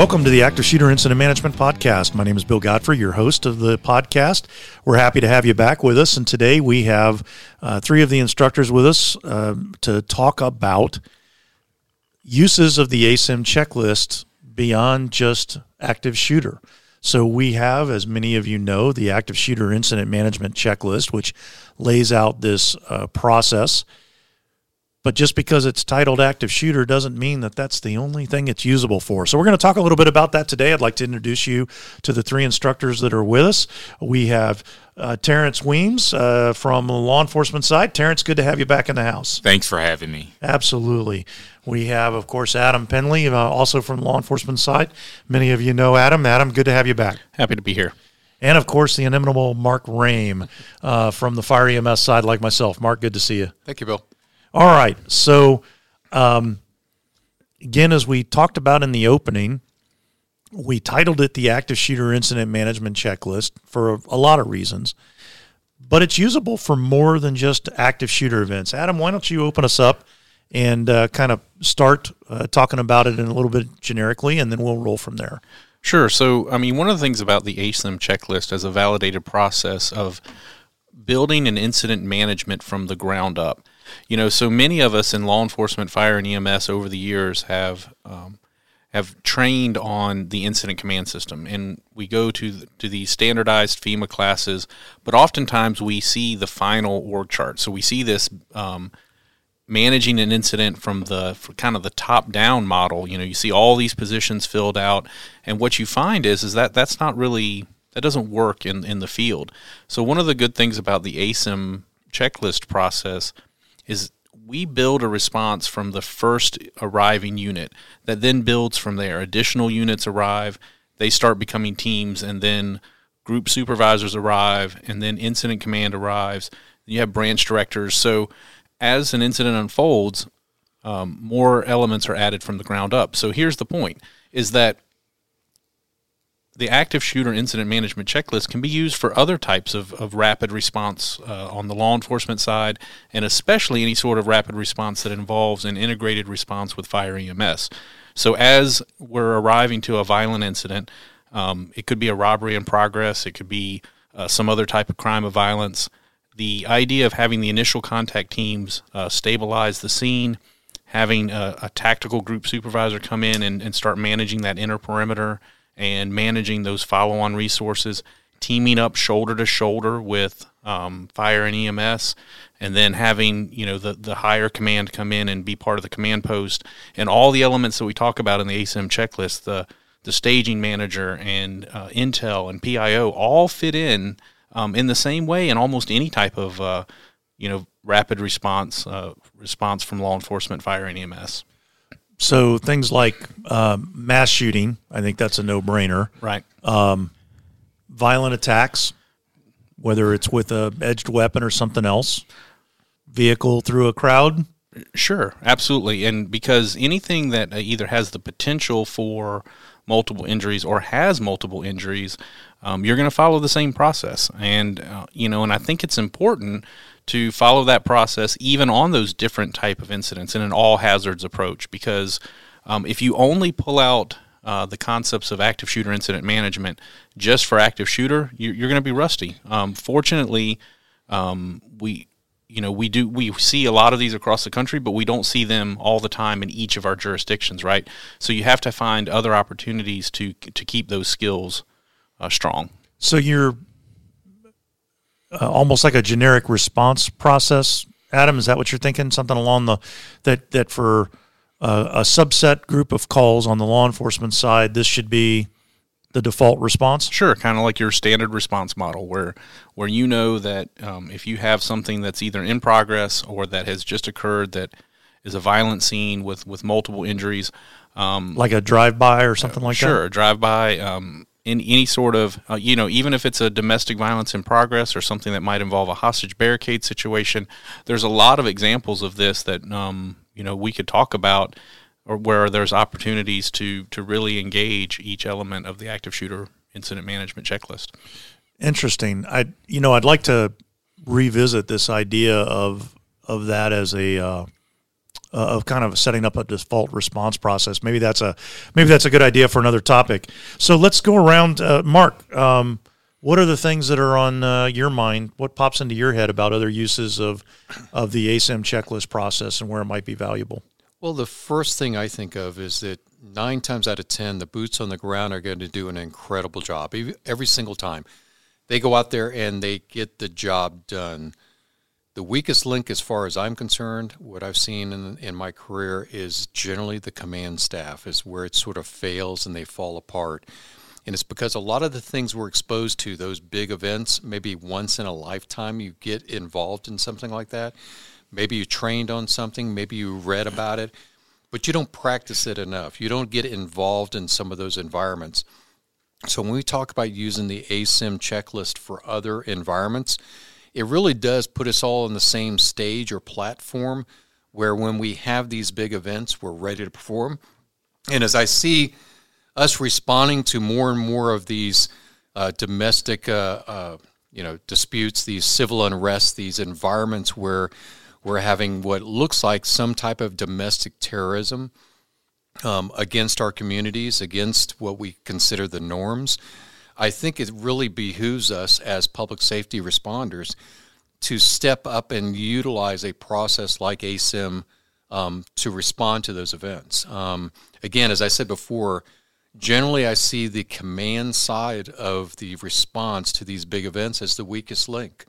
Welcome to the Active Shooter Incident Management Podcast. My name is Bill Godfrey, your host of the podcast. We're happy to have you back with us. And today we have uh, three of the instructors with us uh, to talk about uses of the ASIM checklist beyond just active shooter. So we have, as many of you know, the Active Shooter Incident Management Checklist, which lays out this uh, process but just because it's titled active shooter doesn't mean that that's the only thing it's usable for. So we're going to talk a little bit about that today. I'd like to introduce you to the three instructors that are with us. We have uh, Terrence Weems uh, from the law enforcement side. Terrence, good to have you back in the house. Thanks for having me. Absolutely. We have, of course, Adam Penley, uh, also from the law enforcement side. Many of you know Adam. Adam, good to have you back. Happy to be here. And of course, the inimitable Mark Rame uh, from the Fire EMS side, like myself. Mark, good to see you. Thank you, Bill. All right. So, um, again, as we talked about in the opening, we titled it the Active Shooter Incident Management Checklist for a, a lot of reasons, but it's usable for more than just active shooter events. Adam, why don't you open us up and uh, kind of start uh, talking about it in a little bit generically, and then we'll roll from there. Sure. So, I mean, one of the things about the ASIM checklist as a validated process of building an incident management from the ground up you know, so many of us in law enforcement, fire, and EMS over the years have um, have trained on the incident command system, and we go to the, to the standardized FEMA classes, but oftentimes we see the final org chart. So we see this. Um, managing an incident from the kind of the top down model you know you see all these positions filled out and what you find is is that that's not really that doesn't work in in the field so one of the good things about the asim checklist process is we build a response from the first arriving unit that then builds from there. Additional units arrive, they start becoming teams, and then group supervisors arrive, and then incident command arrives. You have branch directors. So as an incident unfolds, um, more elements are added from the ground up. So here's the point: is that the active shooter incident management checklist can be used for other types of, of rapid response uh, on the law enforcement side, and especially any sort of rapid response that involves an integrated response with fire EMS. So, as we're arriving to a violent incident, um, it could be a robbery in progress, it could be uh, some other type of crime of violence. The idea of having the initial contact teams uh, stabilize the scene, having a, a, tactical group supervisor come in and, and start managing that inner perimeter and managing those follow on resources, teaming up shoulder to shoulder with um, fire and EMS, and then having you know the, the higher command come in and be part of the command post, and all the elements that we talk about in the ASIM checklist, the the staging manager and uh, Intel and PIO all fit in um, in the same way in almost any type of uh, you know rapid response uh, response from law enforcement, fire, and EMS. So things like um, mass shooting, I think that's a no-brainer. Right. Um, violent attacks, whether it's with a edged weapon or something else, vehicle through a crowd. Sure, absolutely, and because anything that uh, either has the potential for multiple injuries or has multiple injuries, um, you're going to follow the same process. And uh, you know, and I think it's important to follow that process even on those different type of incidents in an all hazards approach because um, if you only pull out uh, the concepts of active shooter incident management just for active shooter you're, you're going to be rusty um, fortunately um, we you know we do we see a lot of these across the country but we don't see them all the time in each of our jurisdictions right so you have to find other opportunities to to keep those skills uh, strong so you're uh, almost like a generic response process. Adam, is that what you're thinking? Something along the that that for uh, a subset group of calls on the law enforcement side, this should be the default response. Sure, kind of like your standard response model, where where you know that um, if you have something that's either in progress or that has just occurred that is a violent scene with with multiple injuries, um, like a drive by or something like sure, that. Sure, a drive by. Um, in any sort of, uh, you know, even if it's a domestic violence in progress or something that might involve a hostage barricade situation, there's a lot of examples of this that, um, you know, we could talk about or where there's opportunities to, to really engage each element of the active shooter incident management checklist. Interesting. I, you know, I'd like to revisit this idea of, of that as a, uh, uh, of kind of setting up a default response process. Maybe that's a maybe that's a good idea for another topic. So let's go around. Uh, Mark, um, what are the things that are on uh, your mind? What pops into your head about other uses of of the ASIM checklist process and where it might be valuable? Well, the first thing I think of is that nine times out of ten, the boots on the ground are going to do an incredible job every single time. They go out there and they get the job done the weakest link, as far as I'm concerned, what I've seen in, in my career is generally the command staff, is where it sort of fails and they fall apart. And it's because a lot of the things we're exposed to, those big events, maybe once in a lifetime you get involved in something like that. Maybe you trained on something, maybe you read about it, but you don't practice it enough. You don't get involved in some of those environments. So when we talk about using the ASIM checklist for other environments, it really does put us all on the same stage or platform where when we have these big events, we're ready to perform. And as I see us responding to more and more of these uh, domestic, uh, uh, you know, disputes, these civil unrest, these environments where we're having what looks like some type of domestic terrorism um, against our communities, against what we consider the norms. I think it really behooves us as public safety responders to step up and utilize a process like ASIM um, to respond to those events. Um, again, as I said before, generally I see the command side of the response to these big events as the weakest link.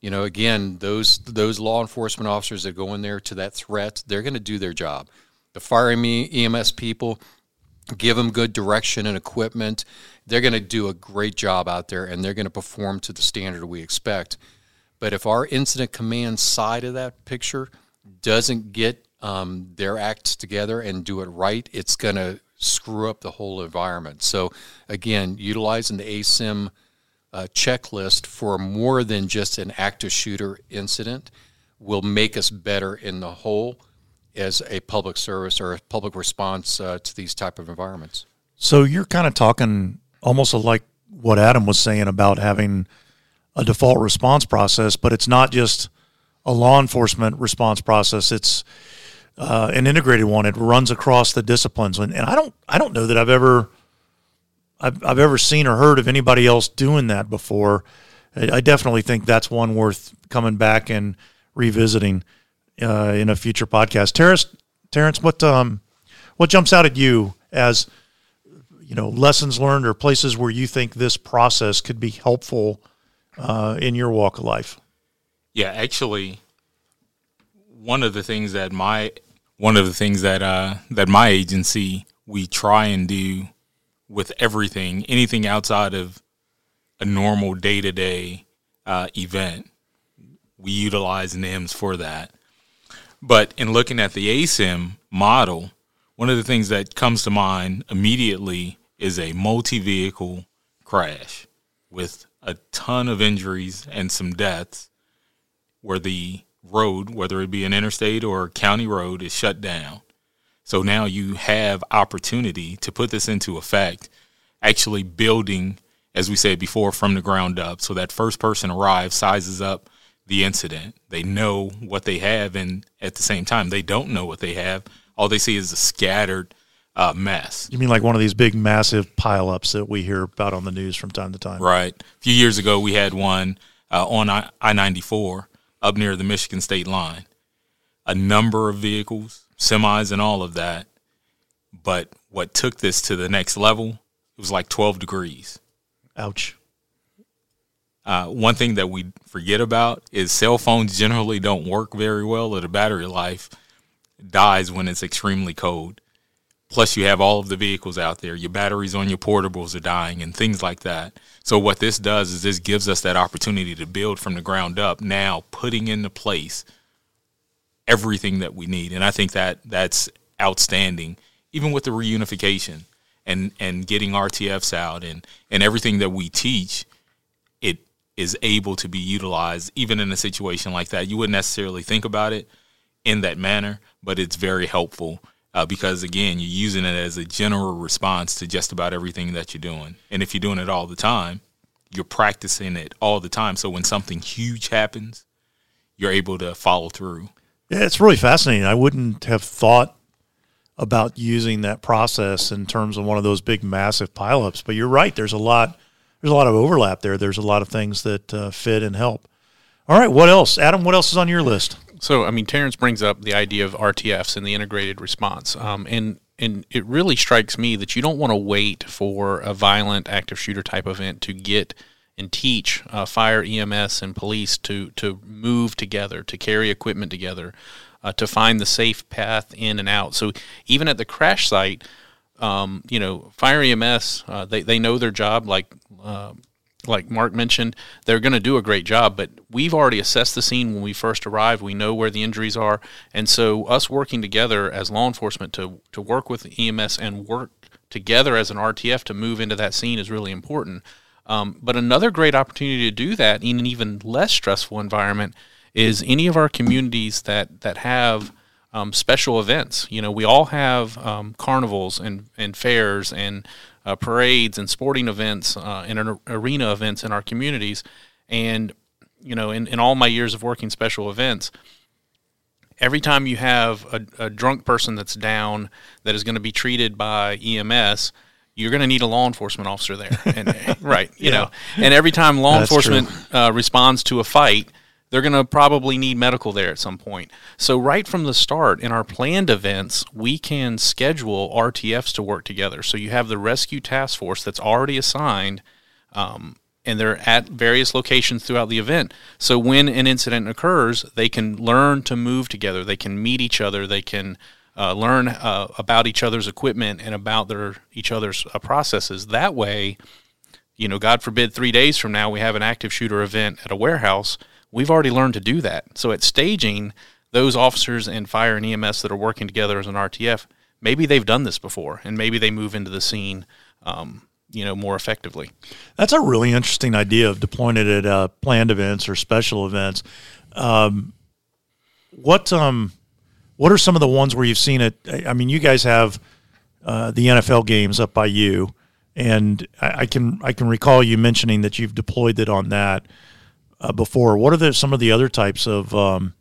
You know, again, those those law enforcement officers that go in there to that threat, they're going to do their job. The fire EMS people, give them good direction and equipment, they're going to do a great job out there and they're going to perform to the standard we expect. But if our incident command side of that picture doesn't get um, their acts together and do it right, it's going to screw up the whole environment. So, again, utilizing the ASIM uh, checklist for more than just an active shooter incident will make us better in the whole as a public service or a public response uh, to these type of environments. So you're kind of talking almost like what Adam was saying about having a default response process, but it's not just a law enforcement response process. It's uh, an integrated one. It runs across the disciplines, and, and I don't I don't know that I've ever I've, I've ever seen or heard of anybody else doing that before. I, I definitely think that's one worth coming back and revisiting uh, in a future podcast. Terrence, Terrence, what um, what jumps out at you as you know lessons learned or places where you think this process could be helpful uh, in your walk of life? Yeah, actually, one of the things that my one of the things that uh, that my agency we try and do with everything, anything outside of a normal day to day event, we utilize NIMS for that. But in looking at the ASIM model, one of the things that comes to mind immediately is a multi vehicle crash with a ton of injuries and some deaths where the road, whether it be an interstate or county road, is shut down. So now you have opportunity to put this into effect, actually building, as we said before, from the ground up. So that first person arrives, sizes up the incident. They know what they have, and at the same time, they don't know what they have. All they see is a scattered uh, mess. You mean like one of these big, massive pileups that we hear about on the news from time to time? Right. A few years ago, we had one uh, on I 94 up near the Michigan state line. A number of vehicles, semis, and all of that. But what took this to the next level, it was like 12 degrees. Ouch. Uh, one thing that we forget about is cell phones generally don't work very well, or the battery life dies when it's extremely cold. Plus, you have all of the vehicles out there. Your batteries on your portables are dying and things like that. So, what this does is this gives us that opportunity to build from the ground up, now putting into place everything that we need. And I think that that's outstanding, even with the reunification and, and getting RTFs out and, and everything that we teach it is able to be utilized even in a situation like that. You wouldn't necessarily think about it in that manner, but it's very helpful uh, because again, you're using it as a general response to just about everything that you're doing. And if you're doing it all the time, you're practicing it all the time. So when something huge happens, you're able to follow through. Yeah, it's really fascinating. I wouldn't have thought about using that process in terms of one of those big, massive pileups. But you're right. There's a lot. There's a lot of overlap there. There's a lot of things that uh, fit and help. All right. What else, Adam? What else is on your list? So, I mean, Terrence brings up the idea of RTFs and the integrated response, um, and and it really strikes me that you don't want to wait for a violent active shooter type event to get and teach uh, fire, EMS, and police to to move together, to carry equipment together, uh, to find the safe path in and out. So even at the crash site, um, you know, fire EMS uh, they they know their job. Like uh, like Mark mentioned, they're going to do a great job. But we've already assessed the scene when we first arrived. We know where the injuries are, and so us working together as law enforcement to to work with EMS and work together as an RTF to move into that scene is really important. Um, but another great opportunity to do that in an even less stressful environment is any of our communities that that have um, special events. You know, we all have um, carnivals and, and fairs and uh, parades and sporting events uh, and arena events in our communities. And, you know, in, in all my years of working special events, every time you have a, a drunk person that's down that is going to be treated by EMS – you're going to need a law enforcement officer there, and, right? You yeah. know, and every time law That's enforcement uh, responds to a fight, they're going to probably need medical there at some point. So right from the start in our planned events, we can schedule RTFs to work together. So you have the rescue task force that's already assigned. Um, and they're at various locations throughout the event. So when an incident occurs, they can learn to move together. They can meet each other. They can uh, learn uh, about each other's equipment and about their each other's uh, processes. That way, you know, God forbid, three days from now we have an active shooter event at a warehouse. We've already learned to do that. So at staging, those officers and fire and EMS that are working together as an RTF, maybe they've done this before, and maybe they move into the scene. Um, you know more effectively. That's a really interesting idea of deploying it at uh, planned events or special events. Um, what um, what are some of the ones where you've seen it? I mean, you guys have uh, the NFL games up by you, and I, I, can I can recall you mentioning that you've deployed it on that uh, before. What are the, some of the other types of um,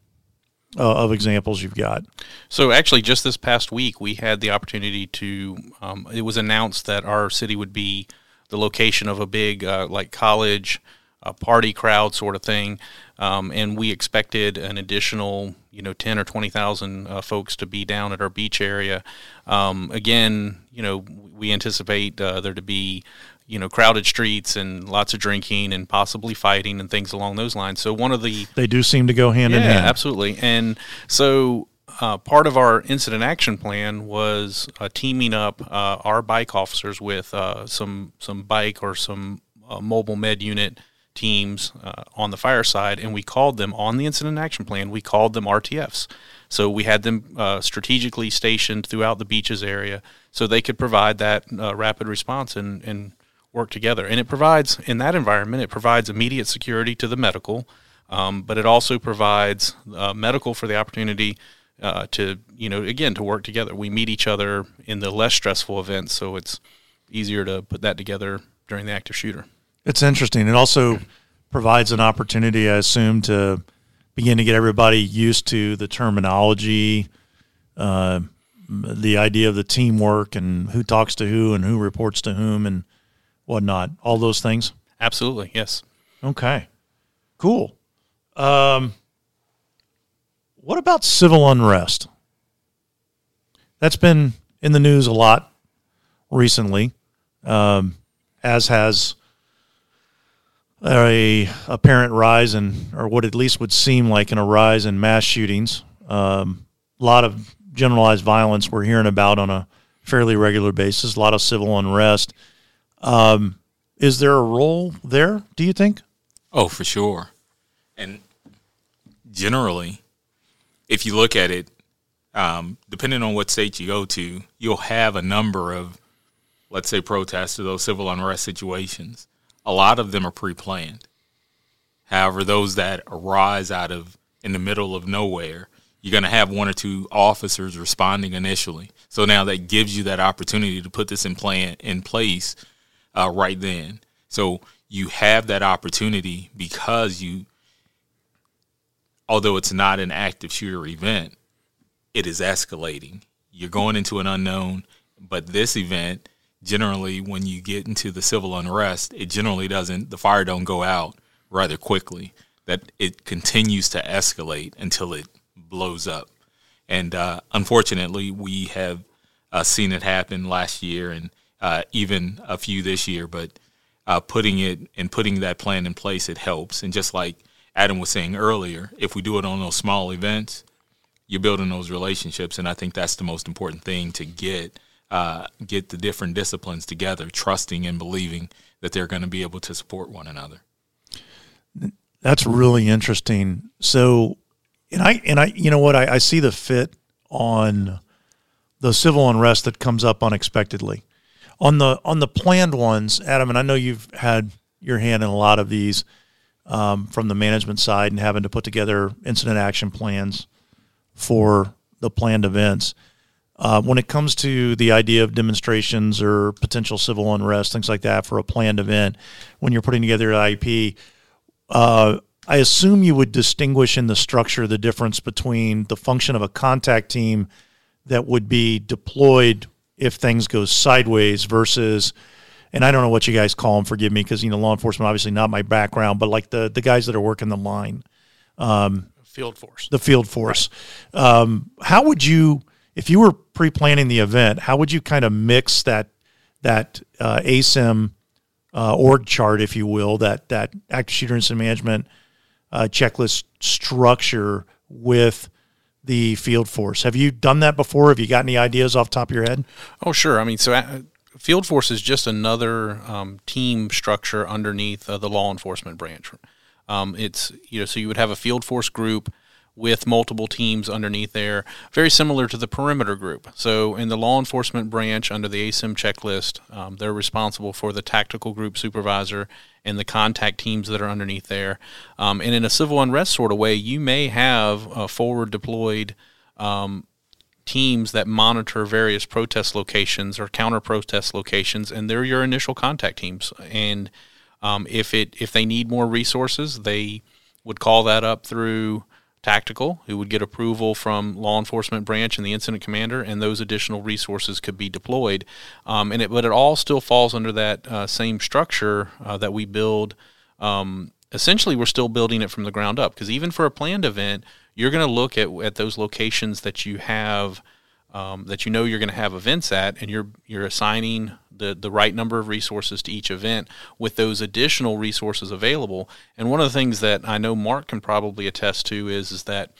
uh, of examples you've got? So actually, just this past week, we had the opportunity to. Um, it was announced that our city would be the location of a big uh, like college a party crowd sort of thing, um, and we expected an additional, you know, ten or twenty thousand uh, folks to be down at our beach area. Um, again, you know, we anticipate uh, there to be, you know, crowded streets and lots of drinking and possibly fighting and things along those lines. So one of the they do seem to go hand yeah, in hand, absolutely. And so uh, part of our incident action plan was uh, teaming up uh, our bike officers with uh, some some bike or some uh, mobile med unit teams uh, on the fire side, and we called them on the incident action plan. We called them RTFs. So we had them uh, strategically stationed throughout the beaches area so they could provide that uh, rapid response and, and work together. And it provides, in that environment, it provides immediate security to the medical, um, but it also provides uh, medical for the opportunity uh, to, you know, again, to work together. We meet each other in the less stressful events, so it's easier to put that together during the active shooter. It's interesting. It also provides an opportunity, I assume, to begin to get everybody used to the terminology, uh, the idea of the teamwork and who talks to who and who reports to whom and whatnot. All those things. Absolutely, yes. Okay, cool. Um, what about civil unrest? That's been in the news a lot recently, um, as has a apparent rise in, or what at least would seem like in a rise in mass shootings. Um, a lot of generalized violence we're hearing about on a fairly regular basis. A lot of civil unrest. Um, is there a role there? Do you think? Oh, for sure. And generally, if you look at it, um, depending on what state you go to, you'll have a number of, let's say, protests or those civil unrest situations a lot of them are pre-planned. However, those that arise out of in the middle of nowhere, you're going to have one or two officers responding initially. So now that gives you that opportunity to put this in plan in place uh, right then. So you have that opportunity because you although it's not an active shooter event, it is escalating. You're going into an unknown, but this event generally when you get into the civil unrest, it generally doesn't the fire don't go out rather quickly. That it continues to escalate until it blows up. And uh, unfortunately, we have uh, seen it happen last year and uh, even a few this year. But uh, putting it and putting that plan in place, it helps. And just like Adam was saying earlier, if we do it on those small events, you're building those relationships, and I think that's the most important thing to get uh, get the different disciplines together, trusting and believing that they're going to be able to support one another. That's really interesting. So, and I and I, you know what, I, I see the fit on the civil unrest that comes up unexpectedly. On the on the planned ones, Adam, and I know you've had your hand in a lot of these um, from the management side and having to put together incident action plans for the planned events. Uh, when it comes to the idea of demonstrations or potential civil unrest, things like that for a planned event, when you're putting together an IAP, uh, I assume you would distinguish in the structure the difference between the function of a contact team that would be deployed if things go sideways versus and I don't know what you guys call them. Forgive me, because you know law enforcement obviously not my background, but like the the guys that are working the line, um, field force, the field force. Right. Um, how would you if you were pre-planning the event, how would you kind of mix that that uh, ASIM uh, org chart, if you will, that that active shooter incident management uh, checklist structure with the field force? Have you done that before? Have you got any ideas off top of your head? Oh, sure. I mean, so uh, field force is just another um, team structure underneath uh, the law enforcement branch. Um, it's you know, so you would have a field force group with multiple teams underneath there, very similar to the perimeter group. So, in the law enforcement branch under the ASIM checklist, um, they're responsible for the tactical group supervisor and the contact teams that are underneath there. Um, and in a civil unrest sort of way, you may have uh, forward deployed um, teams that monitor various protest locations or counter protest locations, and they're your initial contact teams. And um, if it if they need more resources, they would call that up through tactical, who would get approval from law enforcement branch and the incident commander, and those additional resources could be deployed. Um, and it, but it all still falls under that uh, same structure uh, that we build. Um, essentially, we're still building it from the ground up because even for a planned event, you're going to look at at those locations that you have. Um, that you know you're going to have events at, and you're you're assigning the, the right number of resources to each event with those additional resources available. And one of the things that I know Mark can probably attest to is, is that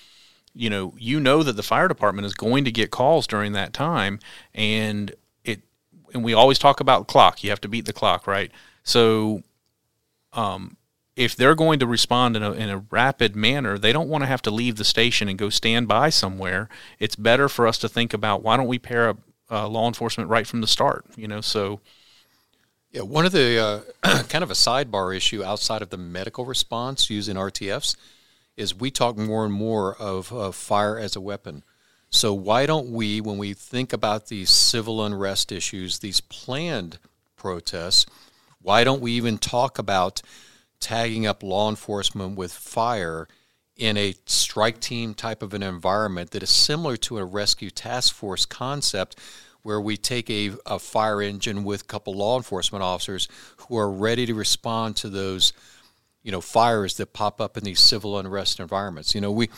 you know you know that the fire department is going to get calls during that time and it and we always talk about clock you have to beat the clock right so um, if they're going to respond in a, in a rapid manner, they don't want to have to leave the station and go stand by somewhere. It's better for us to think about why don't we pair up uh, law enforcement right from the start. You know, so yeah, one of the uh, kind of a sidebar issue outside of the medical response using RTFs is we talk more and more of uh, fire as a weapon. So why don't we, when we think about these civil unrest issues, these planned protests, why don't we even talk about tagging up law enforcement with fire in a strike team type of an environment that is similar to a rescue task force concept where we take a, a fire engine with a couple law enforcement officers who are ready to respond to those you know fires that pop up in these civil unrest environments. You know we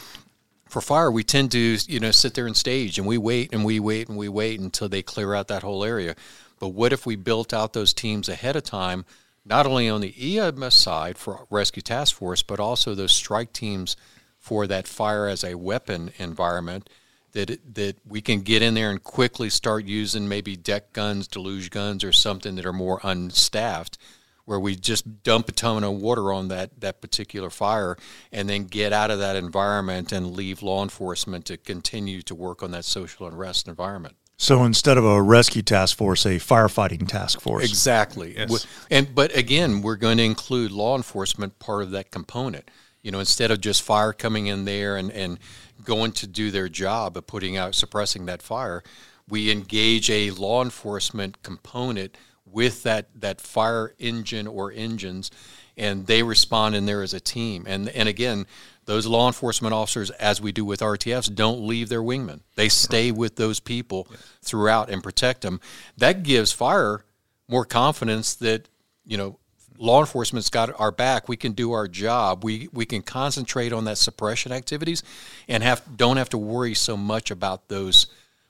for fire we tend to you know sit there and stage and we wait and we wait and we wait until they clear out that whole area. But what if we built out those teams ahead of time not only on the EMS side for rescue task force, but also those strike teams for that fire as a weapon environment. That that we can get in there and quickly start using maybe deck guns, deluge guns, or something that are more unstaffed, where we just dump a ton of water on that that particular fire, and then get out of that environment and leave law enforcement to continue to work on that social unrest environment. So instead of a rescue task force, a firefighting task force. Exactly. Yes. And but again, we're going to include law enforcement part of that component. You know, instead of just fire coming in there and, and going to do their job of putting out suppressing that fire, we engage a law enforcement component with that, that fire engine or engines and they respond in there as a team. And and again, those law enforcement officers, as we do with RTFs, don't leave their wingmen. They stay with those people throughout and protect them. That gives fire more confidence that you know law enforcement's got our back. We can do our job. We we can concentrate on that suppression activities, and have don't have to worry so much about those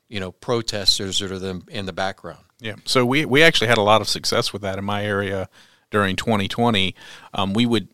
you know protesters that are in the background. Yeah. So we we actually had a lot of success with that in my area during 2020. Um, we would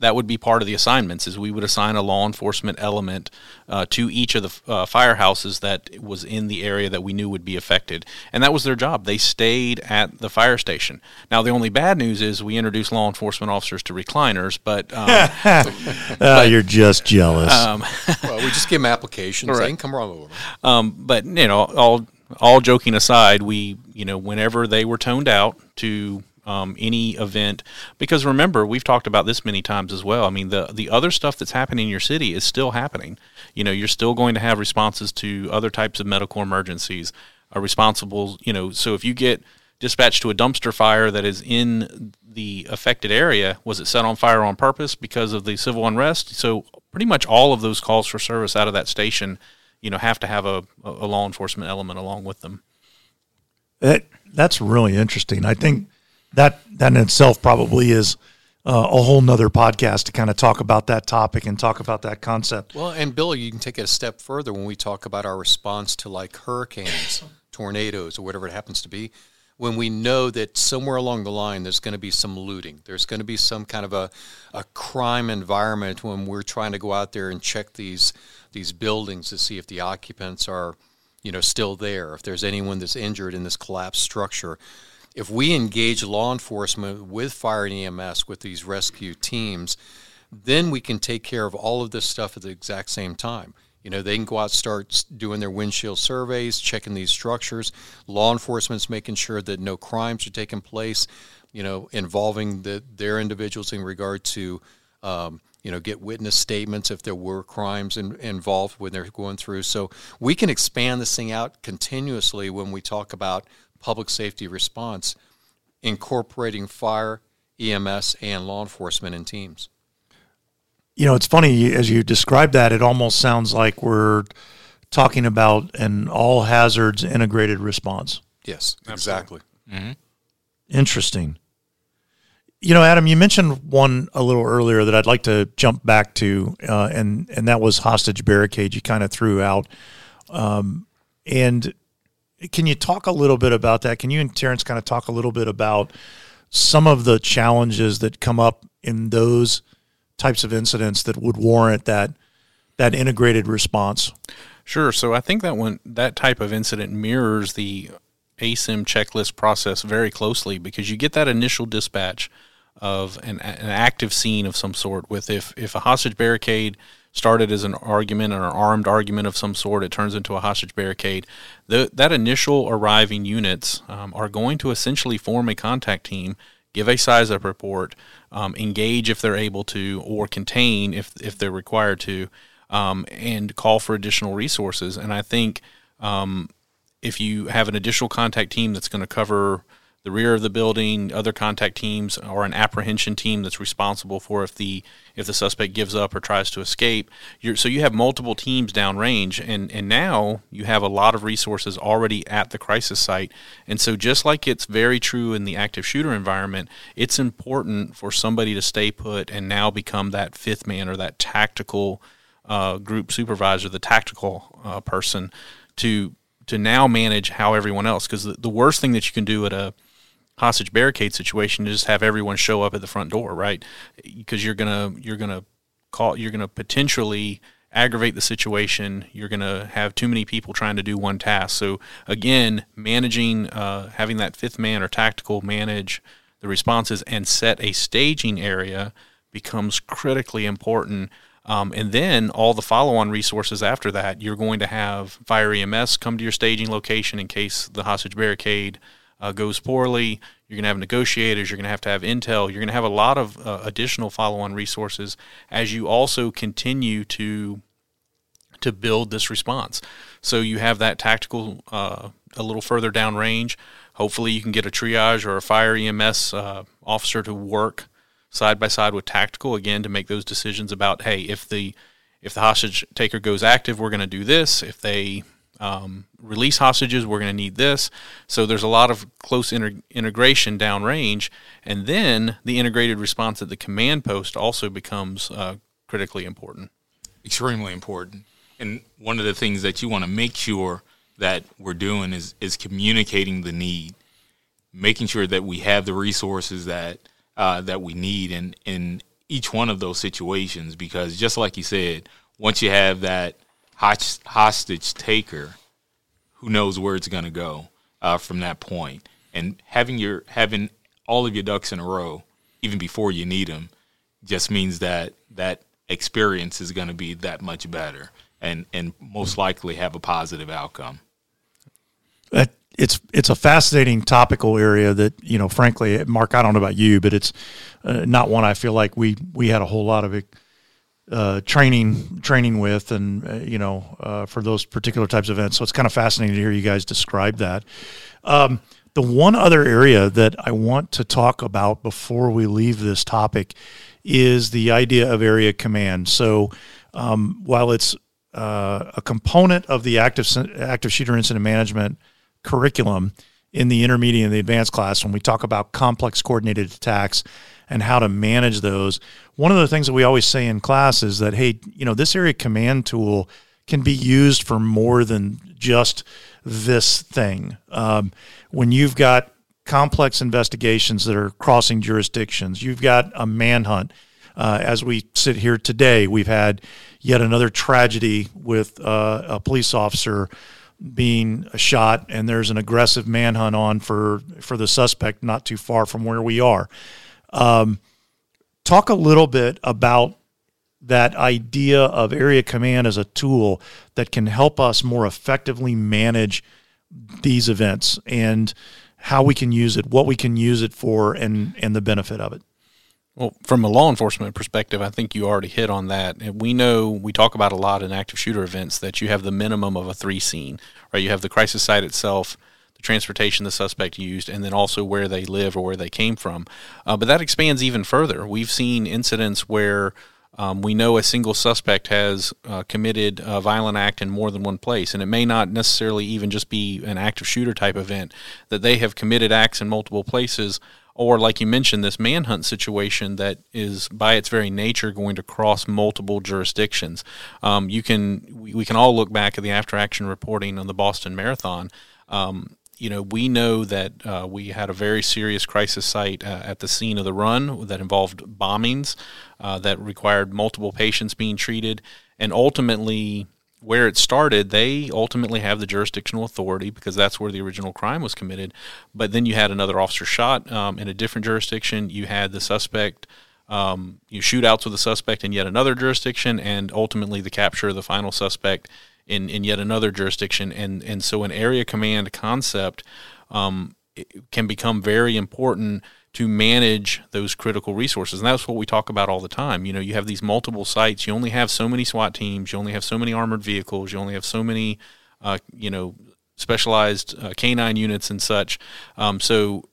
that would be part of the assignments is we would assign a law enforcement element uh, to each of the uh, firehouses that was in the area that we knew would be affected. And that was their job. They stayed at the fire station. Now the only bad news is we introduced law enforcement officers to recliners but, um, uh, you're just jealous. um, well we just give them applications. Right. they can come wrong over. Um, but you know all all joking aside we you know whenever they were toned out to um, any event. Because remember, we've talked about this many times as well. I mean, the the other stuff that's happening in your city is still happening. You know, you're still going to have responses to other types of medical emergencies. Are responsible, you know. So if you get dispatched to a dumpster fire that is in the affected area, was it set on fire on purpose because of the civil unrest? So pretty much all of those calls for service out of that station, you know, have to have a, a law enforcement element along with them. That that's really interesting. I think that that in itself probably is uh, a whole nother podcast to kind of talk about that topic and talk about that concept. Well, and Bill, you can take it a step further when we talk about our response to like hurricanes, tornadoes, or whatever it happens to be. When we know that somewhere along the line there's going to be some looting, there's going to be some kind of a, a crime environment when we're trying to go out there and check these these buildings to see if the occupants are, you know, still there, if there's anyone that's injured in this collapsed structure if we engage law enforcement with fire and EMS with these rescue teams, then we can take care of all of this stuff at the exact same time. You know, they can go out, start doing their windshield surveys, checking these structures. Law enforcement's making sure that no crimes are taking place. You know, involving the, their individuals in regard to, um, you know, get witness statements if there were crimes in, involved when they're going through. So we can expand this thing out continuously when we talk about public safety response, incorporating fire, EMS, and law enforcement in teams. You know, it's funny as you describe that, it almost sounds like we're talking about an all hazards integrated response. Yes, exactly. Mm-hmm. Interesting. You know, Adam, you mentioned one a little earlier that I'd like to jump back to, uh, and and that was hostage barricade. You kind of threw out, um, and can you talk a little bit about that? Can you and Terrence kind of talk a little bit about some of the challenges that come up in those types of incidents that would warrant that that integrated response? Sure. So I think that when that type of incident mirrors the ASIM checklist process very closely because you get that initial dispatch of an, an active scene of some sort with if, if a hostage barricade started as an argument or an armed argument of some sort, it turns into a hostage barricade. The, that initial arriving units um, are going to essentially form a contact team, give a size up report, um, engage if they're able to, or contain if, if they're required to, um, and call for additional resources. And I think um, if you have an additional contact team that's going to cover the rear of the building, other contact teams, or an apprehension team that's responsible for if the if the suspect gives up or tries to escape. You're, so you have multiple teams downrange, and and now you have a lot of resources already at the crisis site. And so just like it's very true in the active shooter environment, it's important for somebody to stay put and now become that fifth man or that tactical uh, group supervisor, the tactical uh, person to to now manage how everyone else because the, the worst thing that you can do at a hostage barricade situation to just have everyone show up at the front door, right? Because you're gonna you're gonna call you're gonna potentially aggravate the situation. You're gonna have too many people trying to do one task. So again, managing uh, having that fifth man or tactical manage the responses and set a staging area becomes critically important. Um, and then all the follow-on resources after that, you're going to have fire EMS come to your staging location in case the hostage barricade uh, goes poorly. You're going to have negotiators. You're going to have to have intel. You're going to have a lot of uh, additional follow-on resources as you also continue to to build this response. So you have that tactical uh, a little further down range. Hopefully, you can get a triage or a fire EMS uh, officer to work side by side with tactical again to make those decisions about hey if the if the hostage taker goes active we're going to do this if they um, release hostages we're going to need this so there's a lot of close inter- integration downrange and then the integrated response at the command post also becomes uh, critically important extremely important and one of the things that you want to make sure that we're doing is is communicating the need making sure that we have the resources that uh, that we need in in each one of those situations. Because just like you said, once you have that hostage taker, who knows where it's going to go uh, from that point? And having your having all of your ducks in a row, even before you need them, just means that that experience is going to be that much better and and most likely have a positive outcome. That it's it's a fascinating topical area that you know frankly mark i don't know about you but it's uh, not one i feel like we we had a whole lot of uh, training training with and uh, you know uh, for those particular types of events so it's kind of fascinating to hear you guys describe that um, the one other area that i want to talk about before we leave this topic is the idea of area command so um, while it's uh, a component of the active active shooter incident management curriculum in the intermediate and the advanced class when we talk about complex coordinated attacks and how to manage those. One of the things that we always say in class is that, hey, you know, this area command tool can be used for more than just this thing. Um, when you've got complex investigations that are crossing jurisdictions, you've got a manhunt. Uh, as we sit here today, we've had yet another tragedy with uh, a police officer being shot, and there's an aggressive manhunt on for for the suspect not too far from where we are. Um, talk a little bit about that idea of area command as a tool that can help us more effectively manage these events and how we can use it, what we can use it for, and and the benefit of it. Well, from a law enforcement perspective, I think you already hit on that. And we know we talk about a lot in active shooter events that you have the minimum of a three scene, right? You have the crisis site itself, the transportation the suspect used, and then also where they live or where they came from. Uh, but that expands even further. We've seen incidents where um, we know a single suspect has uh, committed a violent act in more than one place, and it may not necessarily even just be an active shooter type event, that they have committed acts in multiple places or like you mentioned, this manhunt situation that is by its very nature going to cross multiple jurisdictions. Um, you can we, can all look back at the after action reporting on the Boston Marathon. Um, you know, we know that uh, we had a very serious crisis site uh, at the scene of the run that involved bombings uh, that required multiple patients being treated, and ultimately where it started, they ultimately have the jurisdictional authority because that's where the original crime was committed. But then you had another officer shot um, in a different jurisdiction. You had the suspect, um, you shootouts with the suspect in yet another jurisdiction, and ultimately the capture of the final suspect in, in yet another jurisdiction. And and so an area command concept um, can become very important to manage those critical resources. And that's what we talk about all the time. You know, you have these multiple sites. You only have so many SWAT teams. You only have so many armored vehicles. You only have so many, uh, you know, specialized uh, canine units and such. Um, so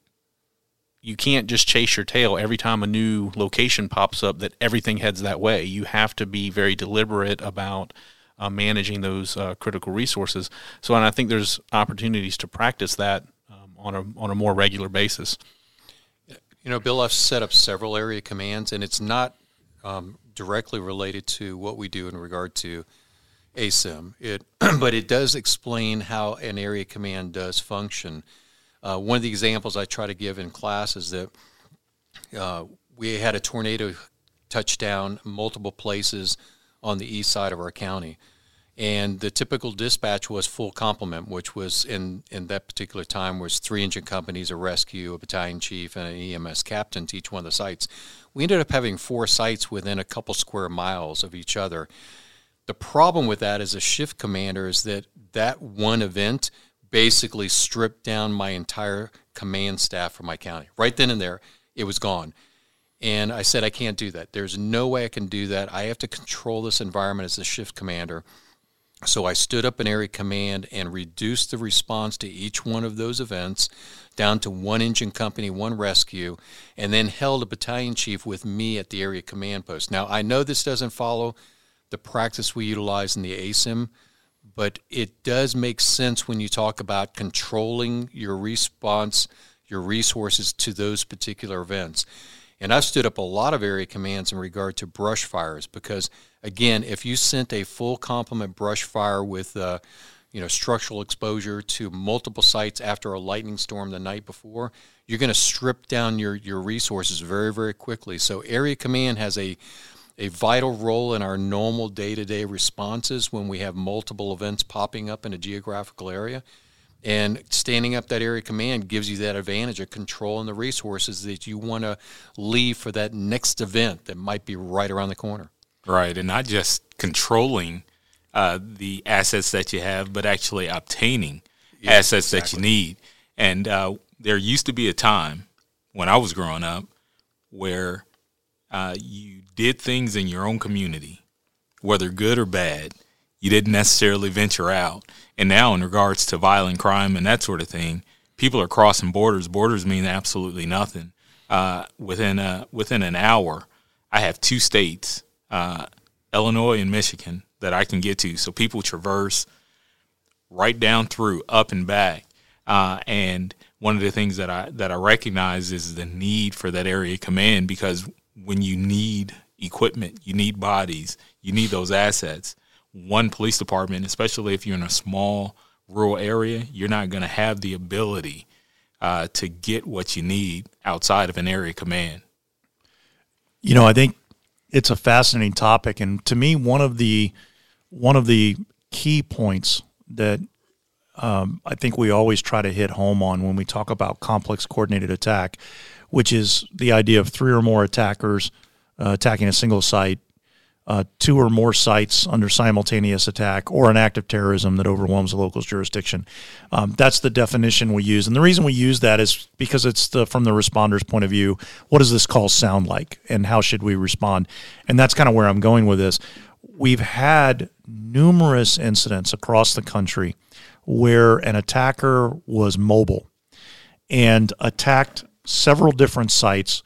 you can't just chase your tail every time a new location pops up that everything heads that way. You have to be very deliberate about uh, managing those uh, critical resources. So, and I think there's opportunities to practice that um, on a on a more regular basis. You know, Bill, I've set up several area commands, and it's not um, directly related to what we do in regard to ASIM. It, but it does explain how an area command does function. Uh, one of the examples I try to give in class is that uh, we had a tornado touchdown multiple places on the east side of our county and the typical dispatch was full complement, which was in in that particular time was three engine companies, a rescue, a battalion chief, and an EMS captain to each one of the sites. We ended up having four sites within a couple square miles of each other. The problem with that as a shift commander is that that one event basically stripped down my entire command staff for my county. Right then and there, it was gone. And I said, I can't do that. There's no way I can do that. I have to control this environment as a shift commander So I stood up an area command and reduced the response to each one of those events down to one engine company, one rescue, and then held a battalion chief with me at the area command post. Now, I know this doesn't follow the practice we utilize in the ASIM, but it does make sense when you talk about controlling your response, your resources to those particular events. And I've stood up a lot of area commands in regard to brush fires because, again, if you sent a full complement brush fire with, uh, you know, structural exposure to multiple sites after a lightning storm the night before, you're going to strip down your, your resources very, very quickly. So, area command has a a vital role in our normal day-to-day responses when we have multiple events popping up in a geographical area. And standing up that area command gives you that advantage of controlling the resources that you want to leave for that next event that might be right around the corner. Right, and not just controlling uh, the assets that you have, but actually obtaining yeah, assets exactly. that you need. And uh, there used to be a time when I was growing up where uh, you did things in your own community, whether good or bad. You didn't necessarily venture out. And now, in regards to violent crime and that sort of thing, people are crossing borders. Borders mean absolutely nothing. Uh, within a, within an hour, I have two states, uh, Illinois and Michigan, that I can get to. So people traverse right down through, up and back. Uh, and one of the things that I that I recognize is the need for that area command because when you need equipment, you need bodies, you need those assets one police department, especially if you're in a small rural area, you're not going to have the ability uh, to get what you need outside of an area command. You know, I think it's a fascinating topic, and to me, one of the one of the key points that um, I think we always try to hit home on when we talk about complex coordinated attack, which is the idea of three or more attackers uh, attacking a single site uh, two or more sites under simultaneous attack or an act of terrorism that overwhelms a local's jurisdiction. Um, that's the definition we use, and the reason we use that is because it's the, from the responder's point of view. What does this call sound like, and how should we respond? And that's kind of where I'm going with this. We've had numerous incidents across the country where an attacker was mobile and attacked several different sites,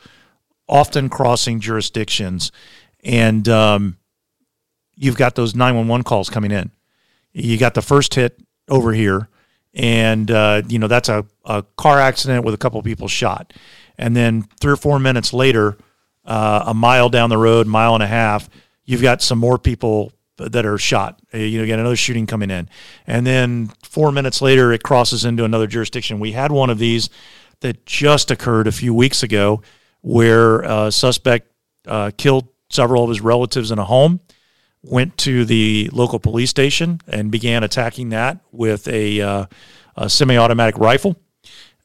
often crossing jurisdictions and um, you've got those 911 calls coming in. You got the first hit over here, and uh, you know that's a, a car accident with a couple people shot, and then three or four minutes later, uh, a mile down the road, mile and a half, you've got some more people that are shot. Uh, you know, get another shooting coming in, and then four minutes later, it crosses into another jurisdiction. We had one of these that just occurred a few weeks ago, where a suspect uh, killed several of his relatives in a home, went to the local police station and began attacking that with a, uh, a semi automatic rifle.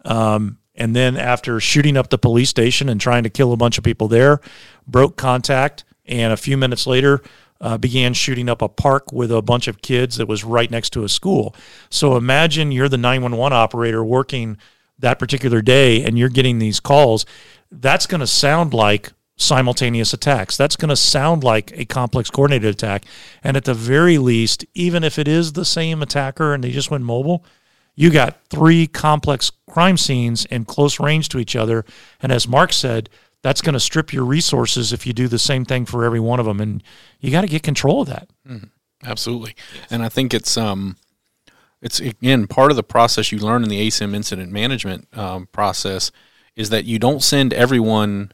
Um, and then, after shooting up the police station and trying to kill a bunch of people there, broke contact. And a few minutes later, uh, began shooting up a park with a bunch of kids that was right next to a school. So imagine you're the 911 operator working that particular day and you're getting these calls. That's going to sound like simultaneous attacks. That's going to sound like a complex coordinated attack. And at the very least, even if it is the same attacker and they just went mobile, you got three complex crime scenes in close range to each other. And as Mark said, that's going to strip your resources if you do the same thing for every one of them. And you got to get control of that. Mm-hmm. Absolutely. And I think it's, um, it's again part of the process you learn in the ASIM incident management um, process is that you don't send everyone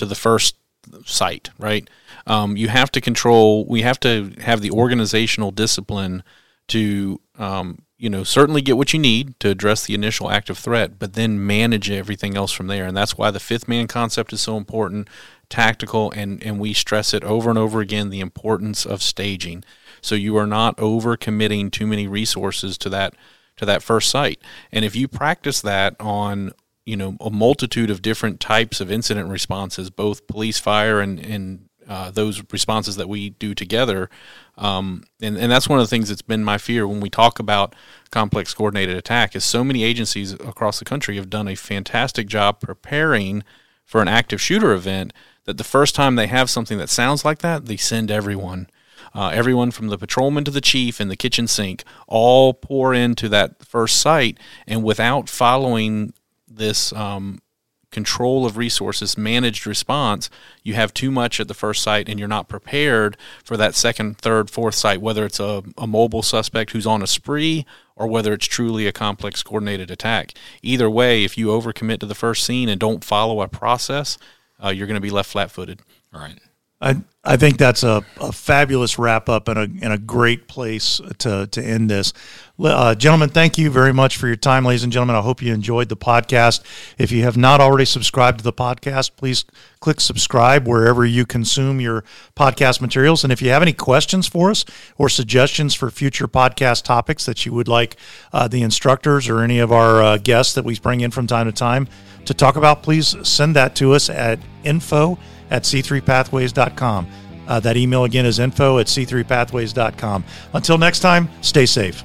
to the first site, right? Um, you have to control. We have to have the organizational discipline to, um, you know, certainly get what you need to address the initial active threat, but then manage everything else from there. And that's why the fifth man concept is so important, tactical, and and we stress it over and over again the importance of staging. So you are not over committing too many resources to that to that first site. And if you practice that on you know a multitude of different types of incident responses, both police, fire, and and uh, those responses that we do together. Um, and, and that's one of the things that's been my fear when we talk about complex coordinated attack is so many agencies across the country have done a fantastic job preparing for an active shooter event that the first time they have something that sounds like that, they send everyone. Uh, everyone from the patrolman to the chief and the kitchen sink all pour into that first site, and without following this um, control of resources, managed response, you have too much at the first site and you're not prepared for that second, third, fourth site, whether it's a, a mobile suspect who's on a spree or whether it's truly a complex coordinated attack. Either way, if you overcommit to the first scene and don't follow a process, uh, you're going to be left flat footed. All right. I I think that's a, a fabulous wrap up and a and a great place to to end this, uh, gentlemen. Thank you very much for your time, ladies and gentlemen. I hope you enjoyed the podcast. If you have not already subscribed to the podcast, please click subscribe wherever you consume your podcast materials. And if you have any questions for us or suggestions for future podcast topics that you would like uh, the instructors or any of our uh, guests that we bring in from time to time to talk about, please send that to us at info at c3pathways.com. Uh, that email again is info at c3pathways.com. Until next time, stay safe.